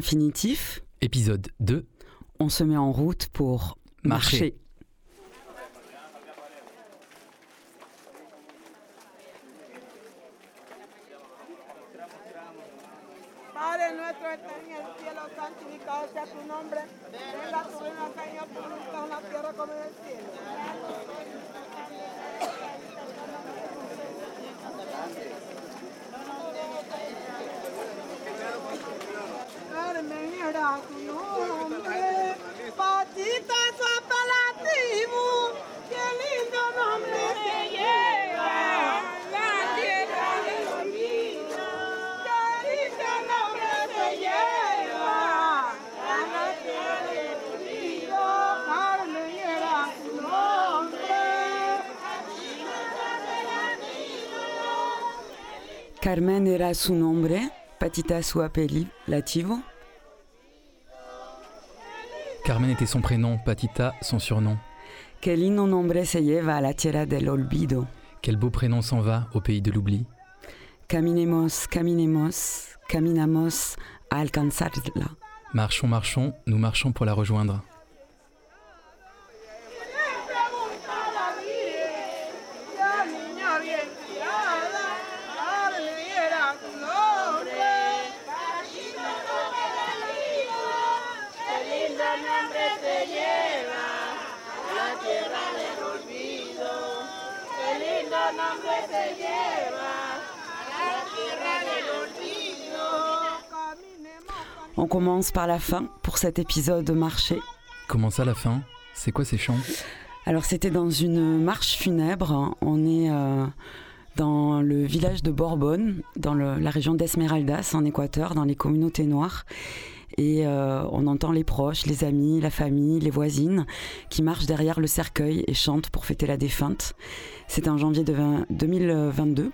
Infinitif. Épisode 2. On se met en route pour Marcher. marcher. Padre nuestro que estás en el cielo, santificado sea tu nombre. Venga tu reino acá en tu voluntad en la tierra como en el cielo. Carmen era tu nombre, Patita su apelativo, qué lindo nombre se lleva, la tierra del olvido, qué lindo nombre se lleva, la tierra del olvido, Carmen era tu nombre. Su nombre, Patita su apelativo. Carmen était son prénom, Patita son surnom. Qué lindo nombre se lleva a la tierra del olvido. Quel beau prénom s'en va au pays de l'oubli. Caminemos, caminemos, caminamos a alcanzarla. Marchons, marchons, nous marchons pour la rejoindre. preguntaba bien, la niña bien criada, Carmen era tu nombre. Cachito come la vida, qué lindo nombre se lleva, la tierra del olvido. Qué lindo nombre se lleva, la tierra del olvido. Caminemos, On commence par la fin pour cet épisode de marché. Comment ça la fin? C'est quoi ces chants? Alors c'était dans une marche funèbre. On est euh, dans le village de Borbonne, dans le- la région d'Esmeraldas, en Équateur, dans les communautés noires. Et euh, on entend les proches, les amis, la famille, les voisines qui marchent derrière le cercueil et chantent pour fêter la défunte. C'était en janvier de 20 2022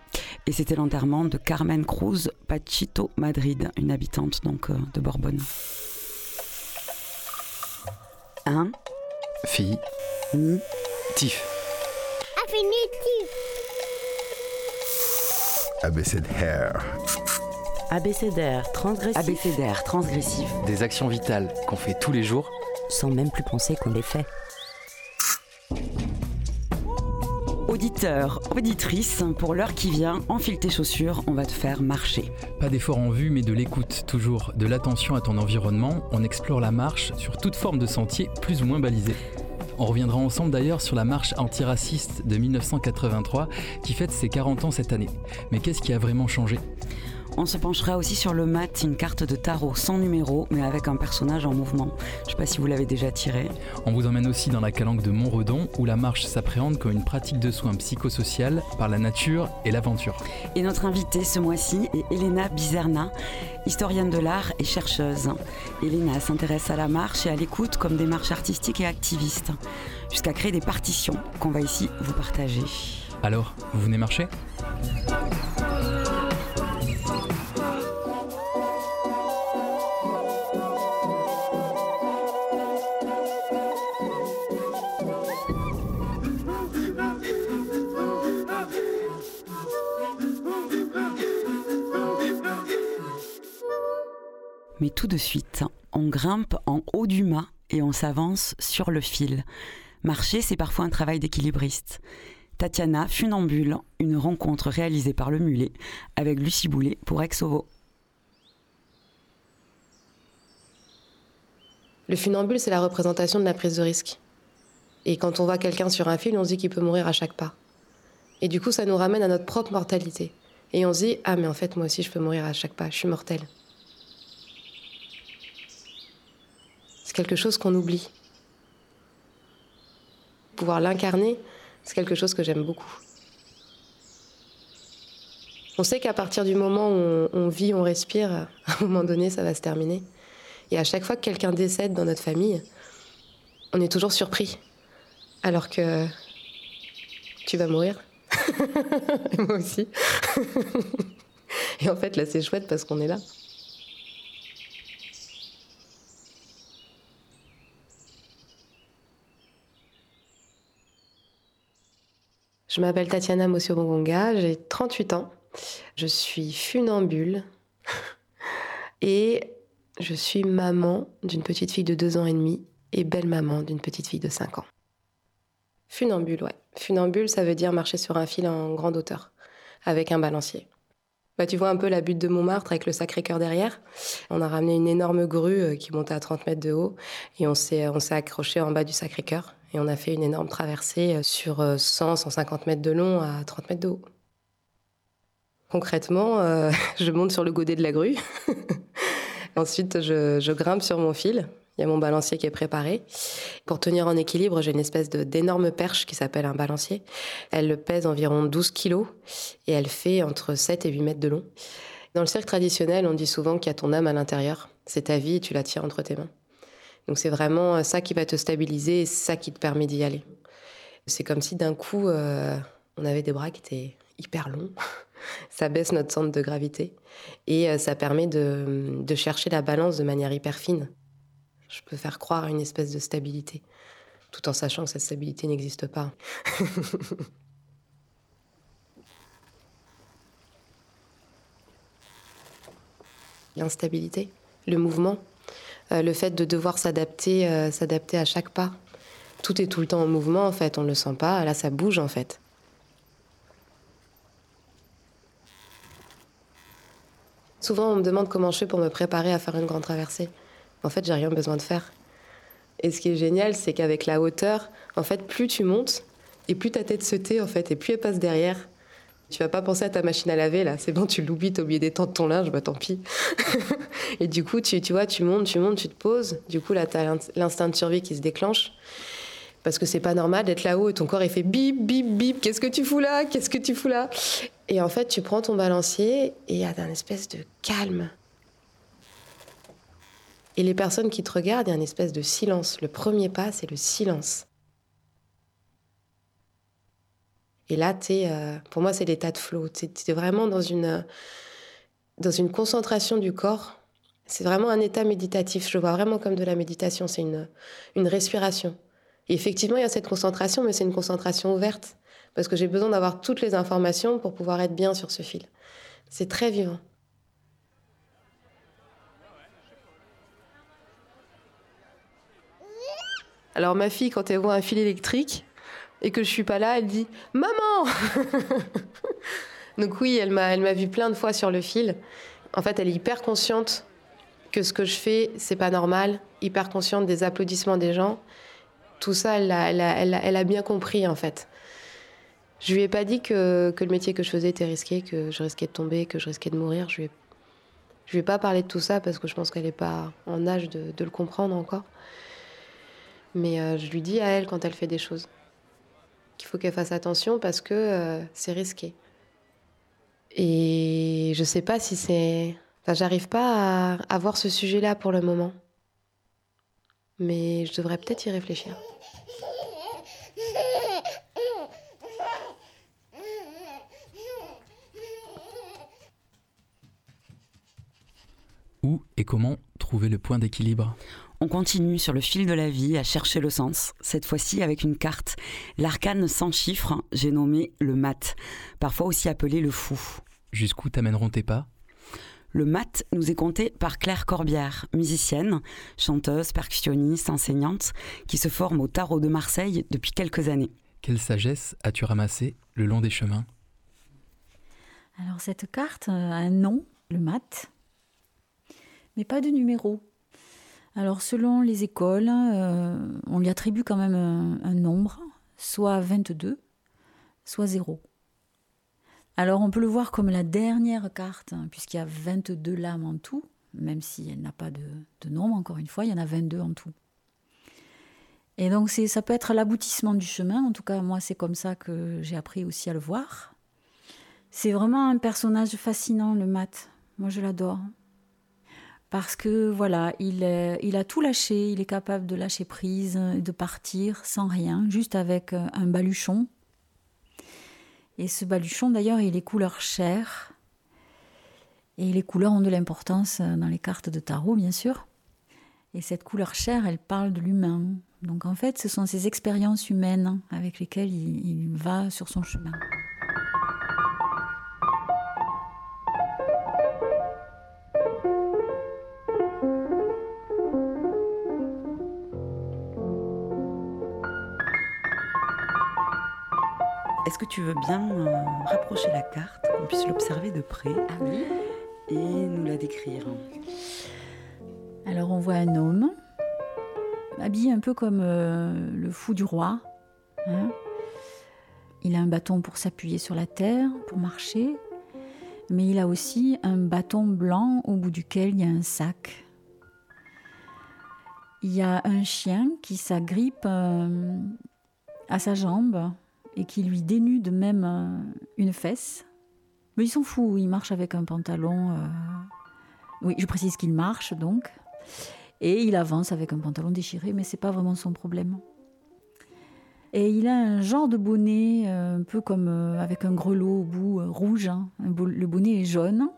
et c'était l'enterrement de Carmen Cruz Pachito Madrid, une habitante donc euh, de Borbonne. Un, Fille. ni, Tif. Infinitif. Abécédaire. Abécédaire, transgressif, abécédaire, transgressif. Des actions vitales qu'on fait tous les jours. sans même plus penser qu'on les fait. Auditeur, auditrice, pour l'heure qui vient, enfile tes chaussures, on va te faire marcher. Pas d'effort en vue, mais de l'écoute, toujours. De l'attention à ton environnement. On explore la marche sur toute forme de sentier, plus ou moins balisé. On reviendra ensemble d'ailleurs sur la marche antiraciste de 1983 qui fête ses 40 ans cette année. Mais qu'est-ce qui a vraiment changé? On se penchera aussi sur le mat, une carte de tarot sans numéro, mais avec un personnage en mouvement. Je sais pas si vous l'avez déjà tiré. On vous emmène aussi dans la calanque de Montredon où la marche s'appréhende comme une pratique de soins psychosocial par la nature et l'aventure. Et notre invitée ce mois-ci est Elena Bizerna, historienne de l'art et chercheuse. Elena s'intéresse à la marche et à l'écoute comme démarche artistique et activiste, jusqu'à créer des partitions qu'on va ici vous partager. Alors, vous venez marcher? Mais tout de suite, on grimpe en haut du mât et on s'avance sur le fil. Marcher, c'est parfois un travail d'équilibriste. Tatiana, funambule, une rencontre réalisée par le mulet avec Lucie Boulet pour Exovo. Le funambule, c'est la représentation de la prise de risque. Et quand on voit quelqu'un sur un fil, on se dit qu'il peut mourir à chaque pas. Et du coup, ça nous ramène à notre propre mortalité. Et on se dit, ah mais en fait, moi aussi, je peux mourir à chaque pas, je suis mortelle. Quelque chose qu'on oublie. Pouvoir l'incarner, c'est quelque chose que j'aime beaucoup. On sait qu'à partir du moment où on, vit, on respire, à un moment donné, ça va se terminer. Et à chaque fois que quelqu'un décède dans notre famille, on est toujours surpris. Alors que tu vas mourir. Et moi aussi. Et en fait, là, c'est chouette parce qu'on est là. Je m'appelle Tatiana Mosio-Bongonga, j'ai 38 ans. Je suis funambule. Et Je suis maman d'une petite fille de 2 ans et demi et belle-maman d'une petite fille de 5 ans. Funambule, ouais. Funambule, ça veut dire marcher sur un fil en grande hauteur, avec un balancier. Bah, tu vois un peu la butte de Montmartre avec le Sacré-Cœur derrière. On a ramené une énorme grue euh, qui montait à 30 mètres de haut et on s'est, on s'est accroché en bas du Sacré-Cœur. Et on a fait une énorme traversée euh, sur 100, 150 mètres de long à 30 mètres de haut. Concrètement, euh, je monte sur le godet de la grue. Ensuite, je, grimpe sur mon fil. Il y a mon balancier qui est préparé. Pour tenir en équilibre, j'ai une espèce d'énorme perche qui s'appelle un balancier. Elle pèse environ 12 kilos et elle fait entre 7 et 8 mètres de long. Dans le cirque traditionnel, on dit souvent qu'il y a ton âme à l'intérieur. C'est ta vie et tu la tiens entre tes mains. Donc c'est vraiment ça qui va te stabiliser et ça qui te permet d'y aller. C'est comme si d'un coup, euh, on avait des bras qui étaient hyper longs. ça baisse notre centre de gravité et euh, ça permet de, de chercher la balance de manière hyper fine. Je peux faire croire à une espèce de stabilité, tout en sachant que cette stabilité n'existe pas. L'instabilité, le mouvement, euh, le fait de devoir s'adapter, euh, s'adapter à chaque pas. Tout est tout le temps en mouvement en fait, on ne le sent pas, là ça bouge en fait. Souvent on me demande comment je fais pour me préparer à faire une grande traversée. En fait, j'ai rien besoin de faire. Et ce qui est génial, c'est qu'avec la hauteur, en fait, plus tu montes et plus ta tête se tait, en fait, et plus elle passe derrière. Tu vas pas penser à ta machine à laver, là. C'est bon, tu l'oublies, t'as oublié d'étendre ton linge, bah tant pis. et du coup, tu, tu vois, tu montes, tu montes, tu te poses. Du coup, là, t'as l'instinct de survie qui se déclenche. Parce que c'est pas normal d'être là-haut et ton corps, il fait bip, bip, bip. Qu'est-ce que tu fous là? Qu'est-ce que tu fous là? Et en fait, tu prends ton balancier et il y a un espèce de calme et les personnes qui te regardent, il y a une espèce de silence. Le premier pas, c'est le silence. Et là, es, euh, pour moi, c'est l'état de flow. Tu es, vraiment dans une, dans une concentration du corps. C'est vraiment un état méditatif. Je vois vraiment comme de la méditation. C'est une, une respiration. Et effectivement, il y a cette concentration, mais c'est une concentration ouverte. Parce que j'ai besoin d'avoir toutes les informations pour pouvoir être bien sur ce fil. C'est très vivant. Alors ma fille, quand elle voit un fil électrique et que je suis pas là, elle dit Maman Donc oui, elle m'a, elle m'a vu plein de fois sur le fil. En fait, elle est hyper consciente que ce que je fais, c'est pas normal, hyper consciente des applaudissements des gens. Tout ça, elle a, elle elle a, bien compris en fait. Je lui ai pas dit que, que, le métier que je faisais était risqué, que je risquais de tomber, que je risquais de mourir. Je lui ai, je lui ai pas parlé de tout ça parce que je pense qu'elle n'est pas en âge de, de le comprendre encore. Mais euh, je lui dis à elle quand elle fait des choses qu'il faut qu'elle fasse attention parce que euh, c'est risqué. Et je sais pas si c'est. Enfin, j'arrive pas à, à voir ce sujet-là pour le moment. Mais je devrais peut-être y réfléchir. Où et comment trouver le point d'équilibre? On continue sur le fil de la vie à chercher le sens, cette fois-ci avec une carte. L'arcane sans chiffres, j'ai nommé le mat, parfois aussi appelé le fou. Jusqu'où t'amèneront tes pas? Le mat nous est conté par Claire Corbière, musicienne, chanteuse, percussionniste, enseignante, qui se forme au tarot de Marseille depuis quelques années. Quelle sagesse as-tu ramassé le long des chemins? Alors cette carte a un nom, le mat, mais pas de numéro. Alors selon les écoles, euh, on lui attribue quand même un, nombre, soit 22, soit 0. Alors on peut le voir comme la dernière carte, hein, puisqu'il y a 22 lames en tout, même si elle n'a pas de, nombre, encore une fois, il y en a 22 en tout. Et donc ça peut être l'aboutissement du chemin, en tout cas moi c'est comme ça que j'ai appris aussi à le voir. C'est vraiment un personnage fascinant, le mat. Moi je l'adore parce que voilà, il, a tout lâché, il est capable de lâcher prise, de partir sans rien, juste avec euh, un baluchon. Et ce baluchon, d'ailleurs, il est couleur chair. Et les couleurs ont de l'importance euh, dans les cartes de tarot, bien sûr. Et cette couleur chair, elle parle de l'humain. Donc en fait, ce sont ces expériences humaines avec lesquelles il va sur son chemin. Est-ce que tu veux bien euh, rapprocher la carte, qu'on puisse l'observer de près Ah oui et nous la décrire? Alors on voit un homme, habillé un peu comme euh, le fou du roi. hein. Il a un bâton pour s'appuyer sur la terre, pour marcher, mais il a aussi un bâton blanc au bout duquel il y a un sac. Il y a un chien qui s'agrippe euh, à sa jambe et qui lui dénude même euh, une fesse. Mais il s'en fout, il marche avec un pantalon. euh, Oui, je précise qu'il marche donc. Et il avance avec un pantalon déchiré, mais c'est pas vraiment son problème. Et il a un genre de bonnet, euh, un peu comme avec un grelot au bout rouge. hein. Le bonnet est jaune.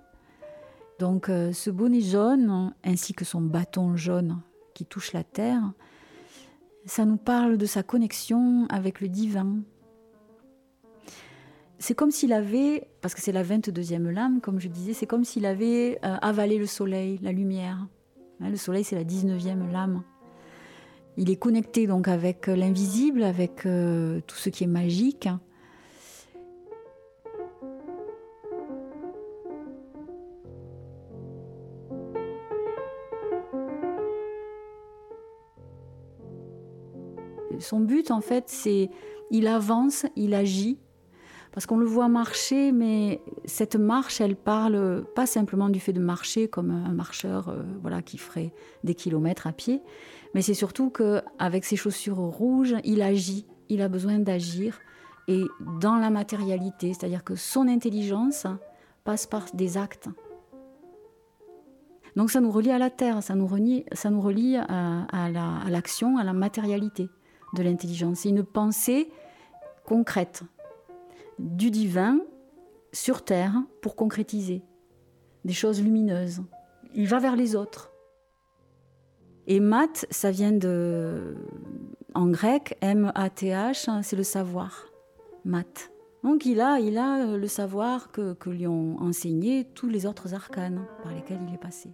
Donc ce bonnet jaune, ainsi que son bâton jaune qui touche la terre, ça nous parle de sa connexion avec le divin. C'est comme s'il avait, parce que c'est la 22e lame, comme je disais, c'est comme s'il avait euh, avalé le soleil, la lumière. Hein, le soleil, c'est la 19e lame. Il est connecté donc avec euh, l'invisible, avec euh, tout ce qui est magique. Son but, en fait, c'est il avance, il agit, parce qu'on le voit marcher, mais cette marche, elle parle pas simplement du fait de marcher comme un marcheur euh, voilà, qui ferait des kilomètres à pied, mais c'est surtout qu'avec ses chaussures rouges, il agit, il a besoin d'agir, et dans la matérialité, c'est-à-dire que son intelligence passe par des actes. Donc ça nous relie à la terre, ça nous relie, ça nous relie à, à la- à l'action, à la matérialité de l'intelligence. C'est une pensée concrète du divin sur terre pour concrétiser des choses lumineuses. Il va vers les autres. Et mat, ça vient de. En grec, M-A-T-H, hein, c'est le savoir. Mat. Donc il a, il a le savoir que, que lui ont enseigné tous les autres arcanes par lesquels il est passé.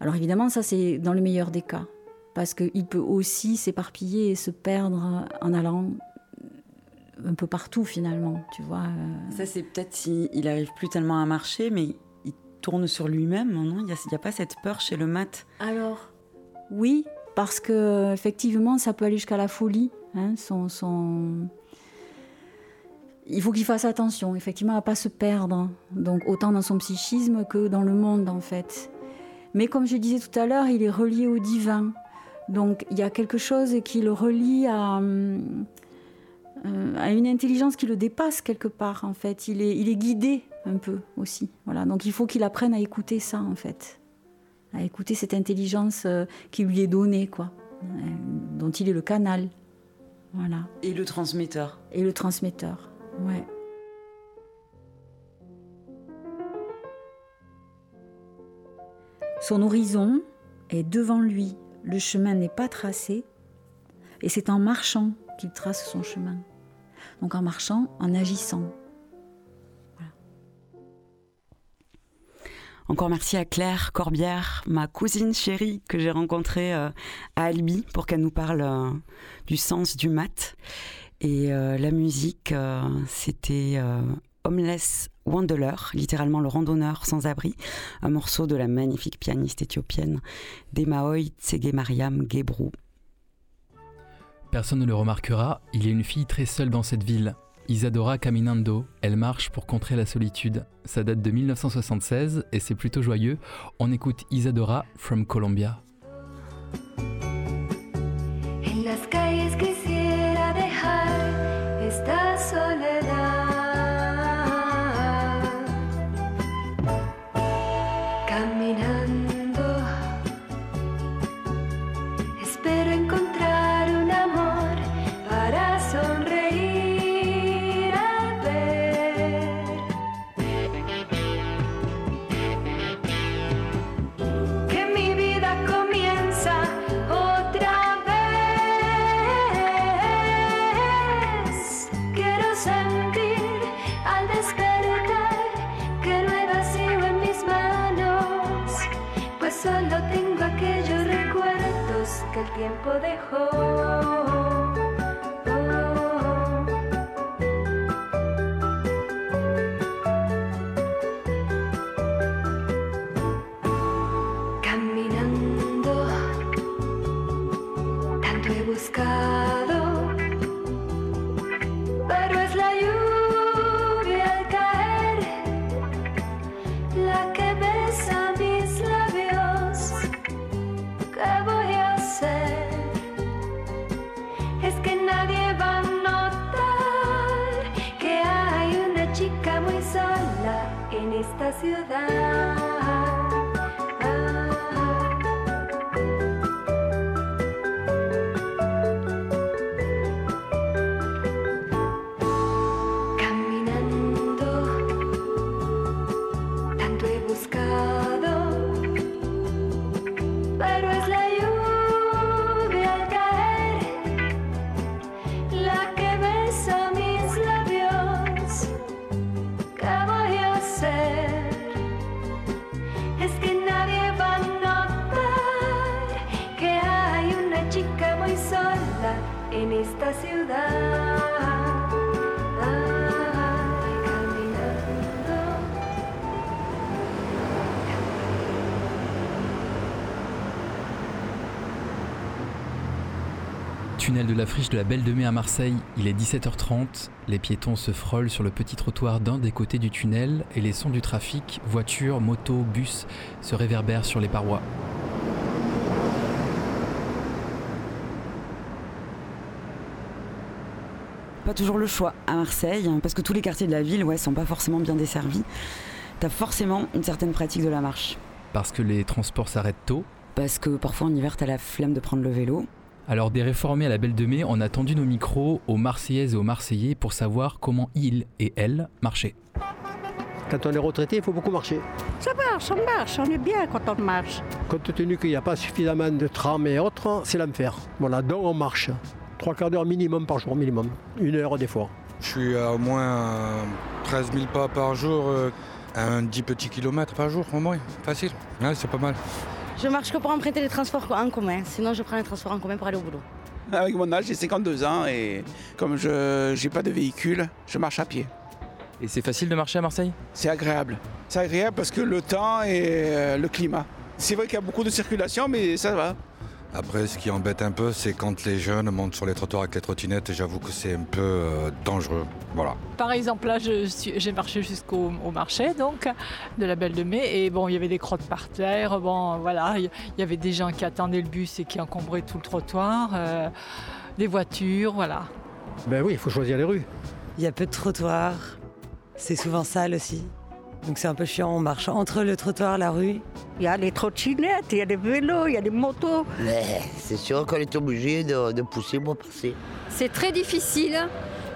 Alors évidemment, ça c'est dans le meilleur des cas, parce qu'il peut aussi s'éparpiller et se perdre en allant un peu partout finalement, tu vois. euh. Ça, c'est peut-être s'il il arrive plus tellement à marcher, mais il tourne sur lui-même, non Il n'y a, pas cette peur chez le mat Alors, oui, parce que effectivement, ça peut aller jusqu'à la folie. hein, son, son- Il faut qu'il fasse attention, effectivement, à pas se perdre. Donc, autant dans son psychisme que dans le monde, en fait. Mais comme je disais tout à l'heure, il est relié au divin. Donc, il y a quelque chose qui le relie à, hum, euh, à une intelligence qui le dépasse quelque part, en fait. Il est, il est guidé un peu aussi. Voilà. Donc, il faut qu'il apprenne à écouter ça, en fait à écouter cette intelligence euh, qui lui est donnée, quoi, euh, dont il est le canal. Voilà. Et le transmetteur Et le transmetteur. Ouais. Son horizon est devant lui. Le chemin n'est pas tracé. Et c'est en marchant qu'il trace son chemin. Donc en marchant, en agissant. Encore merci à Claire Corbière, ma cousine chérie que j'ai rencontrée euh, à Albi pour qu'elle nous parle euh, du sens du mat. Et euh, la musique, c'était Homeless Wanderer, littéralement le randonneur sans abri, un morceau de la magnifique pianiste éthiopienne Demaoy Tsege Mariam Gebrou. Personne ne le remarquera, il y a une fille très seule dans cette ville. Isadora Caminando, elle marche pour contrer la solitude. Ça date de 1976 et c'est plutôt joyeux. On écoute Isadora from Colombia. tiempo dejó. Caminando, tanto he buscado. Tunnel de la friche de la Belle de Mai à Marseille, il est 17h30. Les piétons se frôlent sur le petit trottoir d'un des côtés du tunnel et les sons du trafic, voitures, motos, bus, se réverbèrent sur les parois. Pas toujours le choix à Marseille, hein, parce que tous les quartiers de la ville ouais, sont pas forcément bien desservis. T'as forcément une certaine pratique de la marche. Parce que les transports s'arrêtent tôt. Parce que parfois en hiver, t'as la flemme de prendre le vélo. Alors des réformés à la Belle de Mai, on a tendu nos micros aux Marseillaises et aux Marseillais pour savoir comment ils et elles marchaient. Quand on est retraité, il faut beaucoup marcher. Ça marche, on marche, on est bien quand on marche. Compte tenu qu'il n'y a pas suffisamment de trams et autres, c'est l'enfer. Voilà, donc on marche. Trois quarts d'heure minimum par jour, minimum. Une heure des fois. Je suis à au moins euh, 13 000 pas par jour, euh, un 10 petits kilomètres par jour au moins, facile. Ouais, c'est pas mal. Je marche que pour emprunter les transports en commun, sinon je prends les transports en commun pour aller au boulot. Avec mon âge, j'ai 52 ans et comme je n'ai pas de véhicule, je marche à pied. Et c'est facile de marcher à Marseille? C'est agréable. C'est agréable parce que le temps et euh, le climat. C'est vrai qu'il y a beaucoup de circulation, mais ça va. Après, ce qui embête un peu, c'est quand les jeunes montent sur les trottoirs avec les trottinettes, et j'avoue que c'est un peu euh, dangereux. Voilà. Par exemple, là, je suis- j'ai marché jusqu'au au marché, donc, de la Belle de Mai, et bon, il y avait des crottes par terre, bon, voilà, il il y avait des gens qui attendaient le bus et qui encombraient tout le trottoir, euh, des voitures, voilà. Ben oui, il faut choisir les rues. Il y a peu de trottoirs. C'est souvent sale aussi. Donc c'est un peu chiant. On marche entre le trottoir, la rue. Il y a les trottinettes, il y a des vélos, il y a des motos. Mais c'est sûr qu'on est obligé de, de pousser pour passer. C'est très difficile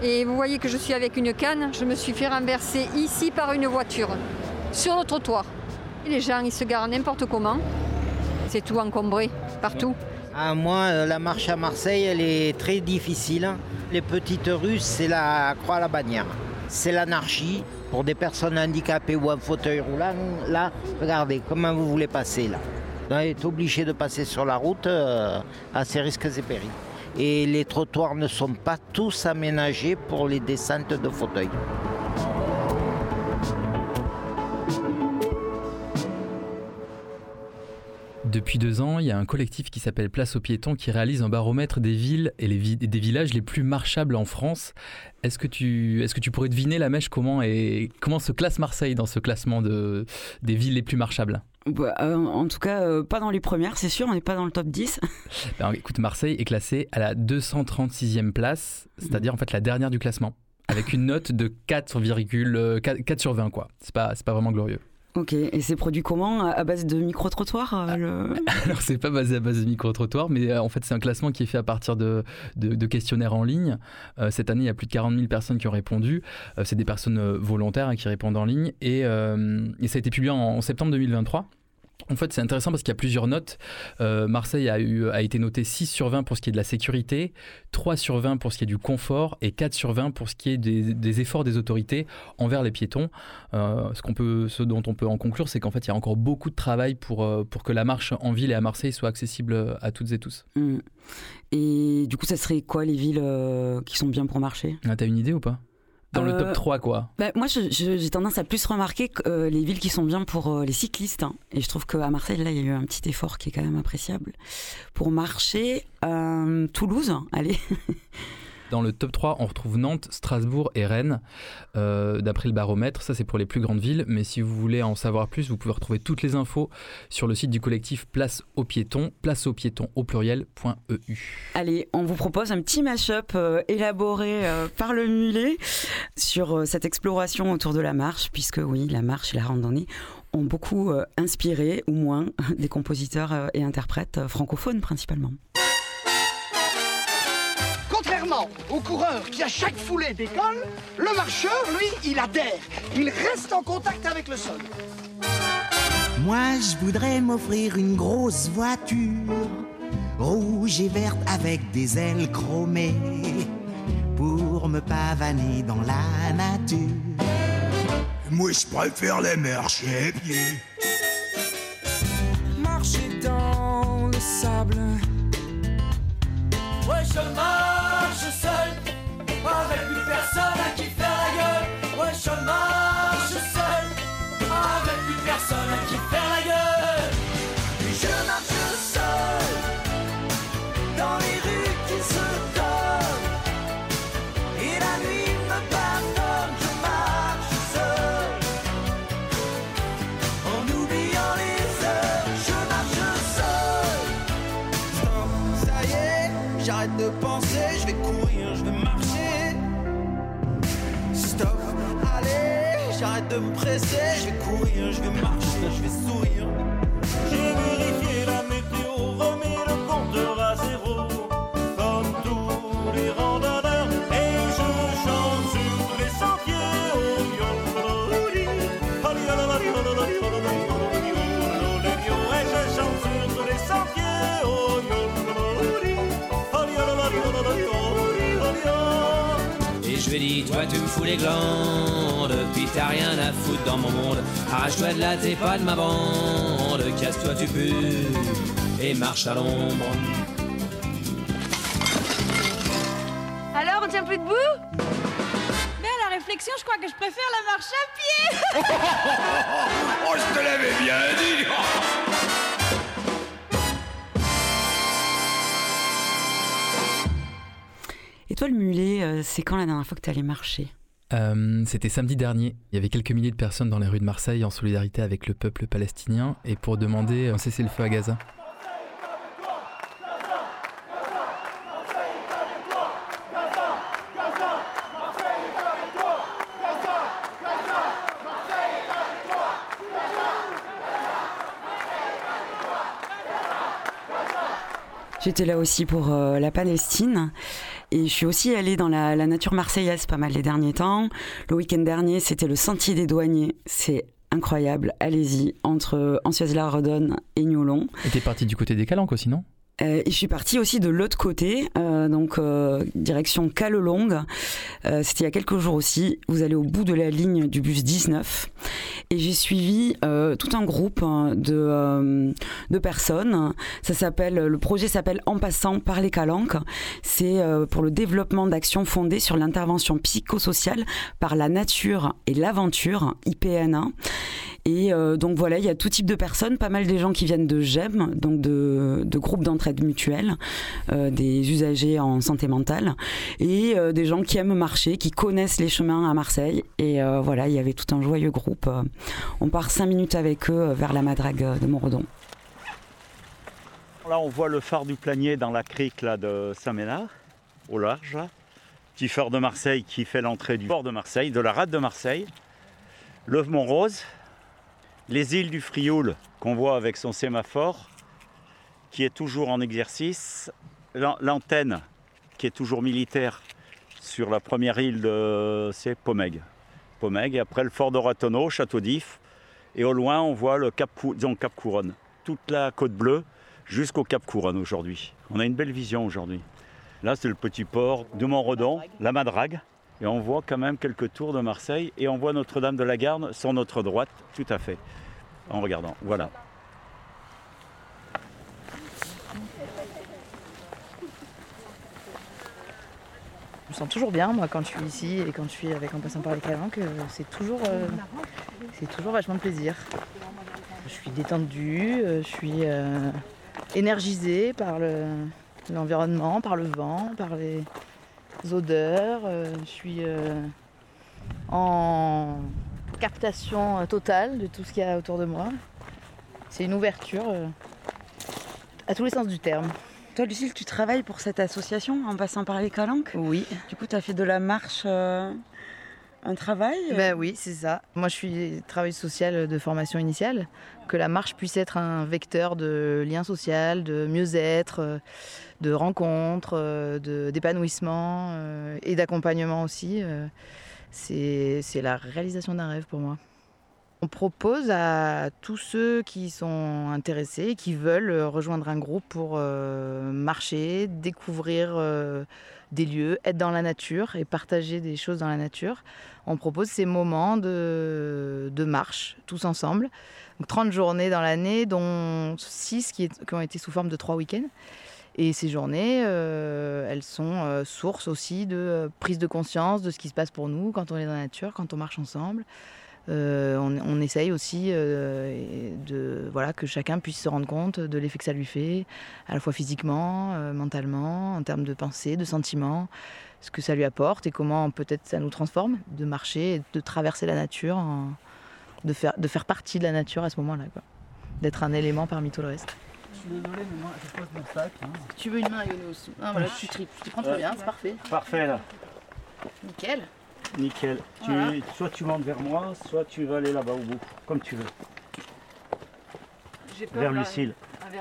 et vous voyez que je suis avec une canne. Je me suis fait renverser ici par une voiture, sur le trottoir. Et les gens, ils se garent n'importe comment. C'est tout encombré, partout. Ah, moi, euh, la marche à Marseille, elle est très difficile. Les petites rues, c'est la croix à la bannière. C'est l'anarchie. Pour des personnes handicapées ou en fauteuil roulant, là, regardez comment vous voulez passer là. Vous êtes obligé de passer sur la route euh, à ses risques et périls. Et les trottoirs ne sont pas tous aménagés pour les descentes de fauteuils. Depuis deux ans, il y a un collectif qui s'appelle Place aux piétons qui réalise un baromètre des villes et les vi- des villages les plus marchables en France. Est-ce que tu, est-ce que tu pourrais deviner la mèche comment et comment se classe Marseille dans ce classement de, des villes les plus marchables? Bah, euh, en tout cas, euh, pas dans les premières, c'est sûr, on n'est pas dans le top 10. Alors, écoute, Marseille est classée à la 236e place, c'est-à-dire en fait la dernière du classement, avec une note de 4,4 4, 4 sur 20 quoi. C'est pas, pas vraiment glorieux. Ok, et c'est produit comment À base de micro-trottoirs euh. Alors c'est pas basé à base de micro-trottoirs, mais euh, en fait c'est un classement qui est fait à partir de, de- questionnaires en ligne. Euh, cette année, il y a plus de 40 000 personnes qui ont répondu. C'est des personnes volontaires hein, qui répondent en ligne. Et, ça a été publié en septembre 2023. En fait, c'est intéressant parce qu'il y a plusieurs notes. Euh, Marseille a, eu, a été noté 6 sur 20 pour ce qui est de la sécurité, 3 sur 20 pour ce qui est du confort et 4 sur 20 pour ce qui est des, des efforts des autorités envers les piétons. Euh, ce, qu'on peut, ce dont on peut en conclure, c'est qu'en fait, il y a encore beaucoup de travail pour, euh, pour que la marche en ville et à Marseille soit accessible à toutes et tous. Mm. Et du coup, ça serait quoi les villes qui sont bien pour marcher? Ah, T'as une idée ou pas? Dans le Euh, top 3, quoi. Bah, moi, j'ai tendance à plus remarquer que, euh, les villes qui sont bien pour euh, les cyclistes. hein. Et je trouve qu'à Marseille, là, il y a eu un petit effort qui est quand même appréciable. Pour marcher, euh, Toulouse, allez. Dans le top 3, on retrouve Nantes, Strasbourg et Rennes, euh, d'après le baromètre. Ça, c'est pour les plus grandes villes. Mais si vous voulez en savoir plus, vous pouvez retrouver toutes les infos sur le site du collectif Place aux piétons, place aux piétons au pluriel.eu. Allez, on vous propose un petit mash-up euh, élaboré euh, par le mulet sur cette exploration autour de la marche, puisque oui, la marche et la randonnée ont beaucoup inspiré, ou moins, des compositeurs et interprètes francophones principalement. Au coureur qui à chaque foulée décolle, le marcheur, lui, il adhère. Il reste en contact avec le sol. Moi, je voudrais m'offrir une grosse voiture, rouge et verte avec des ailes chromées, pour me pavaner dans la nature. Moi, je préfère les marcher pieds. Marcher dans le sable. Ouais, je marche seul, avec plus personne à qui faire la gueule. Ouais, je marche seul, avec plus personne à qui faire la gueule. Presser, je vais dis, toi tu me fous les glandes, puis t'as rien à foutre dans mon monde. Arrache-toi de là, t'es pas de ma bande, casse-toi tu pues, et marche à l'ombre. Alors, on tient plus debout? Mais à la réflexion, je crois que je préfère la marche à pied. Oh, je te l'avais bien dit toi, le mulet, euh, c'est quand la dernière fois que tu allé marcher Euh, C'était samedi dernier. Il y avait quelques milliers de personnes dans les rues de Marseille en solidarité avec le peuple palestinien et pour demander un cessez-le-feu à Gaza. J'étais là aussi pour euh, la Palestine et je suis aussi allée dans la, la nature marseillaise pas mal les derniers temps. Le week-end dernier, c'était le Sentier des Douaniers. C'est incroyable. Allez-y, entre Ancioise-la-Redonne et Niolon. Et t'es parti du côté des Calanques aussi, non? Euh, et je suis partie aussi de l'autre côté, euh, donc euh, direction Calelongue. C'était il y a quelques jours aussi. Vous allez au bout de la ligne du bus 19. Et j'ai suivi euh, tout un groupe hein, de, euh, de personnes. Ça s'appelle, le projet s'appelle En passant par les Calanques. C'est euh, pour le développement d'actions fondées sur l'intervention psychosociale par la nature et l'aventure, IPN1. Et euh, donc voilà, il y a tout type de personnes, pas mal des gens qui viennent de GEM, donc de, groupes d'entraide mutuelle, euh, des usagers en santé mentale, et euh, des gens qui aiment marcher, qui connaissent les chemins à Marseille. Et voilà, il y avait tout un joyeux groupe. On part cinq minutes avec eux vers la Madrague de Montredon. Là, on voit le phare du Planier dans la crique là, de Saint-Ménard, au large. Petit phare de Marseille qui fait l'entrée du port de Marseille, de la rade de Marseille. Le Mont-Rose, les îles du Frioul qu'on voit avec son sémaphore, qui est toujours en exercice. L'an- L'antenne, qui est toujours militaire, sur la première île de c'est Pomègue. Pomègue, et après le fort de Ratonneau, Château d'If. Et au loin, on voit le Cap, Cap Couronne. Toute la côte bleue jusqu'au Cap Couronne aujourd'hui. On a une belle vision aujourd'hui. Là, c'est le petit port de Montredon, la Madrague. Et on voit quand même quelques tours de Marseille. Et on voit Notre-Dame de la Garde sur notre droite, tout à fait. En regardant, voilà. Je me sens toujours bien, moi, quand je suis ici et quand je suis avec en passant par les calanques. euh, c'est toujours, euh, c'est toujours vachement de plaisir. Je suis détendue, euh, je suis euh, énergisée par le- l'environnement, par le vent, par les odeurs. euh, je suis euh, en captation euh, totale de tout ce qu'il y a autour de moi. C'est une ouverture à tous les sens du terme. Toi, Lucille, tu travailles pour cette association en passant par les calanques Oui. Du coup, tu as fait de la marche euh, un travail Ben oui, c'est ça. Moi, je suis travailleuse sociale de formation initiale. Que la marche puisse être un vecteur de lien social, de mieux-être, euh, de rencontres, euh, d'épanouissement euh, et d'accompagnement aussi. euh, C'est la réalisation d'un rêve pour moi. On propose à tous ceux qui sont intéressés, qui veulent rejoindre un groupe pour marcher, découvrir des lieux, être dans la nature et partager des choses dans la nature. On propose ces moments de, de marche tous ensemble. Donc 30 journées dans l'année, dont 6 qui, qui ont été sous forme de 3 week-ends. Et ces journées, euh, elles sont euh, source aussi de euh, prise de conscience de ce qui se passe pour nous quand on est dans la nature, quand on marche ensemble. On, essaye aussi de, voilà, que chacun puisse se rendre compte de l'effet que ça lui fait, à la fois physiquement, mentalement, en termes de pensée, de sentiments, ce que ça lui apporte et comment peut-être ça nous transforme de marcher, de traverser la nature, de, faire, de faire partie de la nature à ce moment-là, d'être un élément parmi tout le reste. Je suis désolé, mais moi, je pose mon sac. hein. Tu veux une main, Younous Ah voilà, tu tripes, tu prends très bien, c'est parfait. Parfait là, Nickel. nickel. Tu- Voilà. soit tu montes vers moi, soit tu vas aller là-bas au bout, comme tu veux. J'ai Vers Lucille.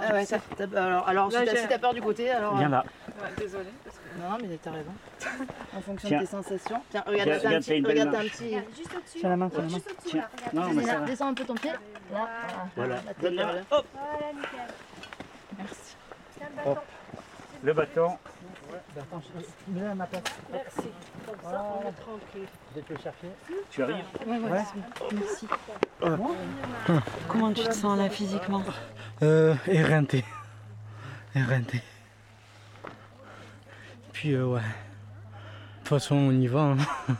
Ah ouais, ça- t'as- alors, alors Là, si t'as j'ai- si t'as peur du côté, alors. Viens euh, là. Désolée. Non, non, mais t'as raison. En fonction Tiens. de tes sensations. Tiens, regarde, Tiens, t'as un regarde, t'as petit. une belle Regarde, t'as un marche. petit. Juste au-dessus. Tiens la main, tiens la main. Juste là, regarde. Non, mais Descends, ça va. descends un peu ton pied. Là, Voilà. Donne-la. là. Hop. Voilà, nickel. Le bâton. Hop. Le bâton. Merci. Comme ça, on est tranquille. Je vais chercher. Tu arrives? Ouais, ouais, merci. Comment tu te sens là physiquement? Euh, éreinté. Éreinté. Puis, euh, ouais. De toute façon, on y va. hein.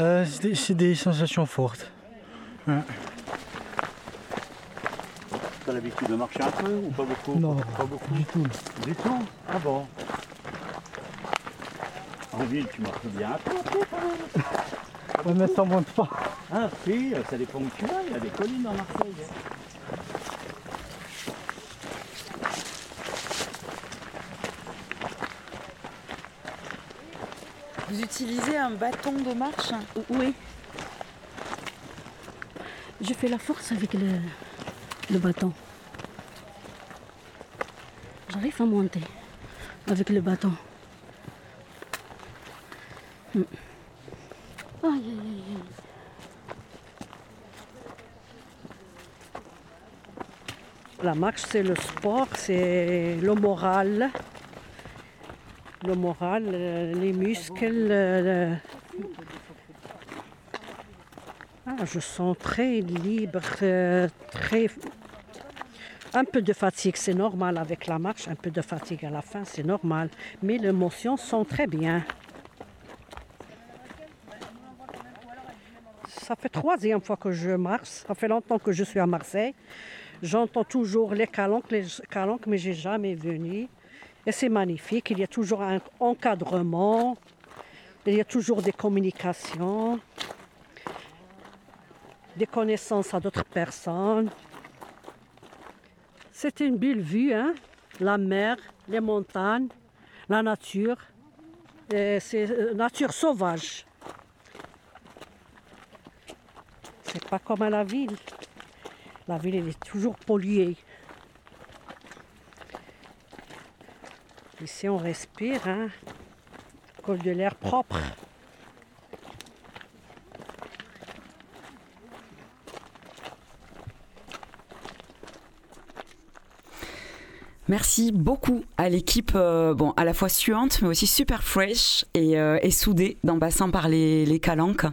Euh, c'est des, des sensations fortes. Ouais. T'as l'habitude de marcher un peu ou pas beaucoup? Non, pas beaucoup. du tout. Du tout? Ah bon? En ville, tu marches bien un peu, mais ça monte pas. Ah si, ça dépend où tu vas, il y a des collines en Marseille. Vous utilisez un bâton de marche? Oui. Je fais la force avec le, le bâton. J'arrive à monter avec le bâton. Hmm. Aïe, aïe, aïe. La marche, c'est le sport, c'est le moral. Le moral, euh, les muscles. euh, ah, je sens très libre, euh, très. Un peu de fatigue, c'est normal avec la marche, un peu de fatigue à la fin, c'est normal. Mais les émotions sont très bien. Ça fait troisième fois que je marche. Ça fait longtemps que je suis à Marseille. J'entends toujours les calanques, les calanques, mais j'ai jamais venu. Et c'est magnifique. Il y a toujours un encadrement. Il y a toujours des communications, des connaissances à d'autres personnes. C'est une belle vue, hein? La mer, les montagnes, la nature. C'est euh, nature sauvage. C'est pas comme à la ville. La ville est toujours polluée. Ici, on respire, hein, col de l'air propre. Merci beaucoup à l'équipe, euh, bon, à la fois suante, mais aussi super fresh et, euh, soudée, d'en passant par les, calanques.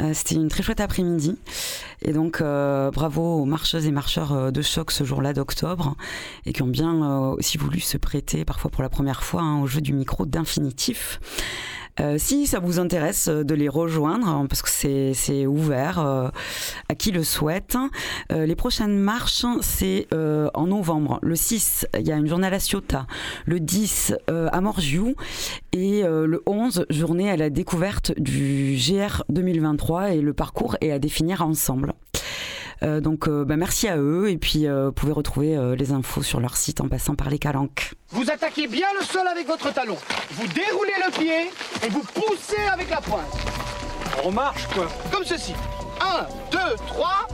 Euh, C'était une très chouette après-midi. Et donc, bravo aux marcheuses et marcheurs de choc ce jour-là d'octobre et qui ont bien aussi voulu se prêter, parfois pour la première fois, hein, au jeu du micro d'infinitif. Euh, si ça vous intéresse euh, de les rejoindre, hein, parce que c'est ouvert euh, à qui le souhaite. Euh, les prochaines marches, c'est euh, en novembre. Le 6, il y a une journée à la Ciotat. Le 10, euh, à Morgiou. Et le 11, journée à la découverte du GR 2023. Et le parcours est à définir ensemble. Euh, donc euh, bah, merci à eux. Et puis euh, vous pouvez retrouver euh, les infos sur leur site en passant par les calanques. Vous attaquez bien le sol avec votre talon. Vous déroulez le pied et vous poussez avec la pointe. On marche quoi Comme ceci. 1, 2, 3.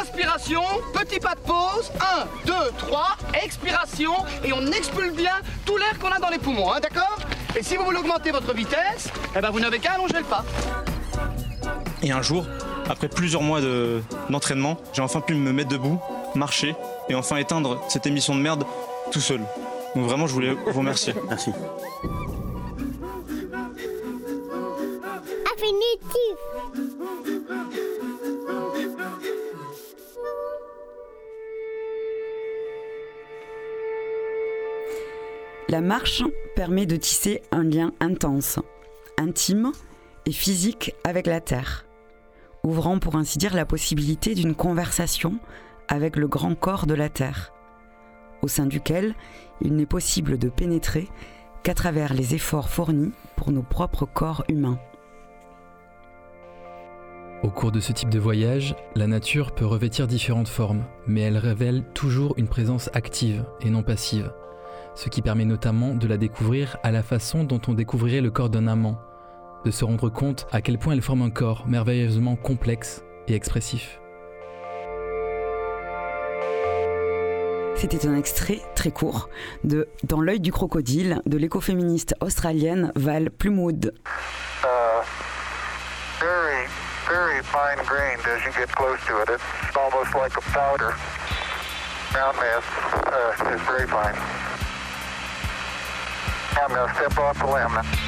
Inspiration, petit pas de pause. 1, 2, 3. Expiration. Et on expulse bien tout l'air qu'on a dans les poumons, hein, d'accord? Et si vous voulez augmenter votre vitesse, eh ben vous n'avez qu'à allonger le pas. Et un jour, après plusieurs mois de- d'entraînement, j'ai enfin pu me mettre debout, marcher et enfin éteindre cette émission de merde tout seul. Donc vraiment, je voulais vous remercier. Merci. La marche permet de tisser un lien intense, intime et physique avec la Terre, ouvrant pour ainsi dire la possibilité d'une conversation avec le grand corps de la Terre, au sein duquel il n'est possible de pénétrer qu'à travers les efforts fournis pour nos propres corps humains. Au cours de ce type de voyage, la nature peut revêtir différentes formes, mais elle révèle toujours une présence active et non passive, ce qui permet notamment de la découvrir à la façon dont on découvrirait le corps d'un amant, de se rendre compte à quel point elle forme un corps merveilleusement complexe et expressif. C'était un extrait très court de Dans l'œil du crocodile de l'écoféministe australienne Val Plumwood. uh, very, very fine grained as you get close to it. It's almost like a powder. Ground mass uh, is very fine. I'm going to step off the limb.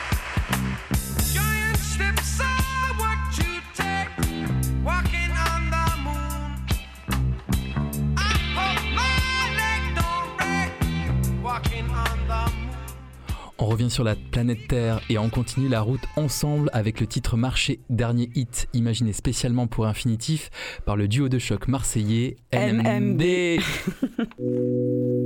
Revient sur la planète Terre et on continue la route ensemble avec le titre Marché Dernier Hit, imaginé spécialement pour Infinitif par le duo de choc marseillais NMD.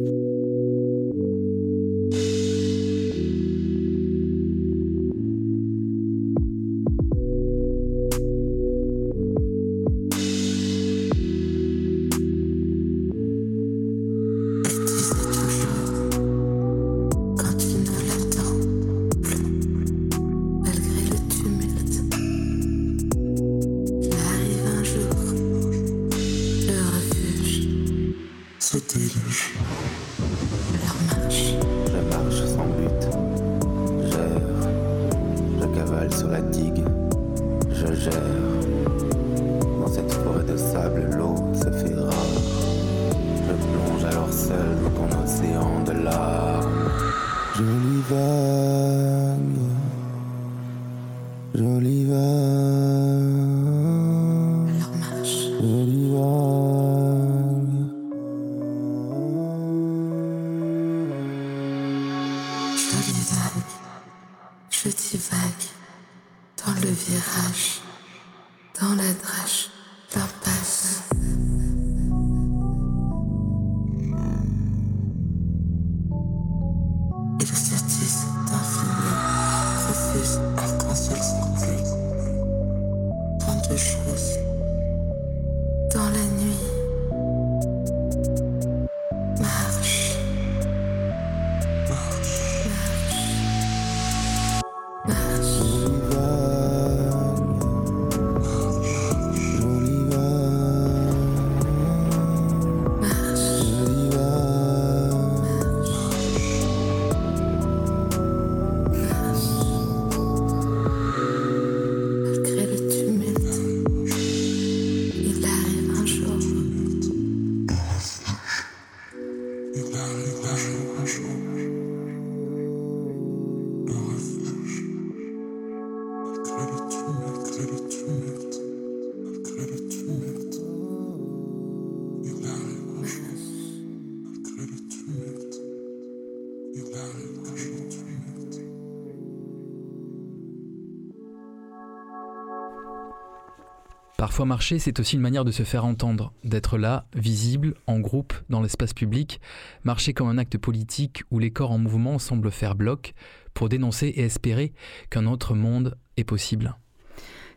Parfois marcher, c'est aussi une manière de se faire entendre, d'être là, visible, en groupe, dans l'espace public, marcher comme un acte politique où les corps en mouvement semblent faire bloc pour dénoncer et espérer qu'un autre monde est possible.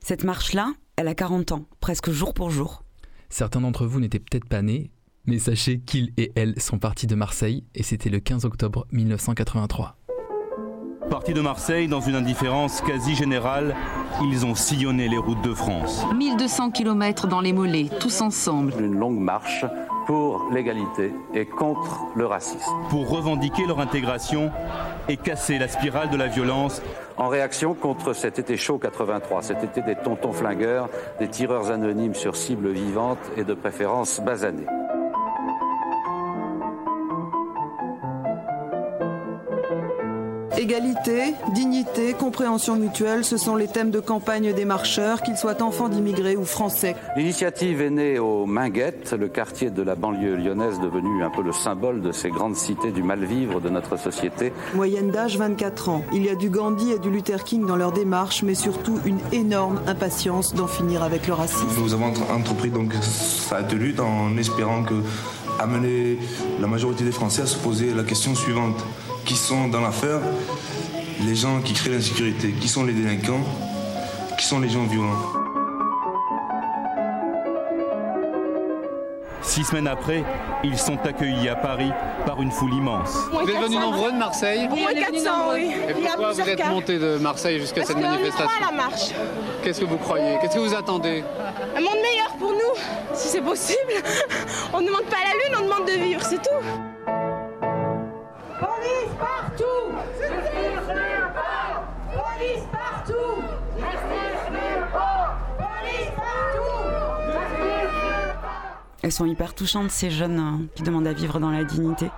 Cette marche-là, elle a 40 ans, presque jour pour jour. Certains d'entre vous n'étaient peut-être pas nés, mais sachez qu'ils et elles sont partis de Marseille et c'était le 15 octobre 1983. Partis de Marseille dans une indifférence quasi générale, ils ont sillonné les routes de France. 1200 km dans les mollets, tous ensemble. Une longue marche pour l'égalité et contre le racisme. Pour revendiquer leur intégration et casser la spirale de la violence. En réaction contre cet été chaud 83, cet été des tontons flingueurs, des tireurs anonymes sur cibles vivantes et de préférence basanées. Égalité, dignité, compréhension mutuelle, ce sont les thèmes de campagne des marcheurs, qu'ils soient enfants d'immigrés ou français. L'initiative est née au Minguette, le quartier de la banlieue lyonnaise devenu un peu le symbole de ces grandes cités du mal-vivre de notre société. Moyenne d'âge 24 ans. Il y a du Gandhi et du Luther King dans leur démarche, mais surtout une énorme impatience d'en finir avec le racisme. Nous avons entrepris donc cette lutte en espérant que amener la majorité des Français à se poser la question suivante qui sont dans l'affaire les gens qui créent l'insécurité, qui sont les délinquants, qui sont les gens violents. Six semaines après, ils sont accueillis à Paris par une foule immense. Vous êtes venus nombreux de Marseille Au moins 400, oui. Et pourquoi vous êtes montés de Marseille jusqu'à cette manifestation la marche. Qu'est-ce que vous croyez Qu'est-ce que vous attendez Un monde meilleur pour nous, si c'est possible. On ne demande pas la lune, on demande de vivre, c'est tout. Police partout Police partout Police Elles sont hyper touchantes, ces jeunes euh, qui demandent à vivre dans la dignité.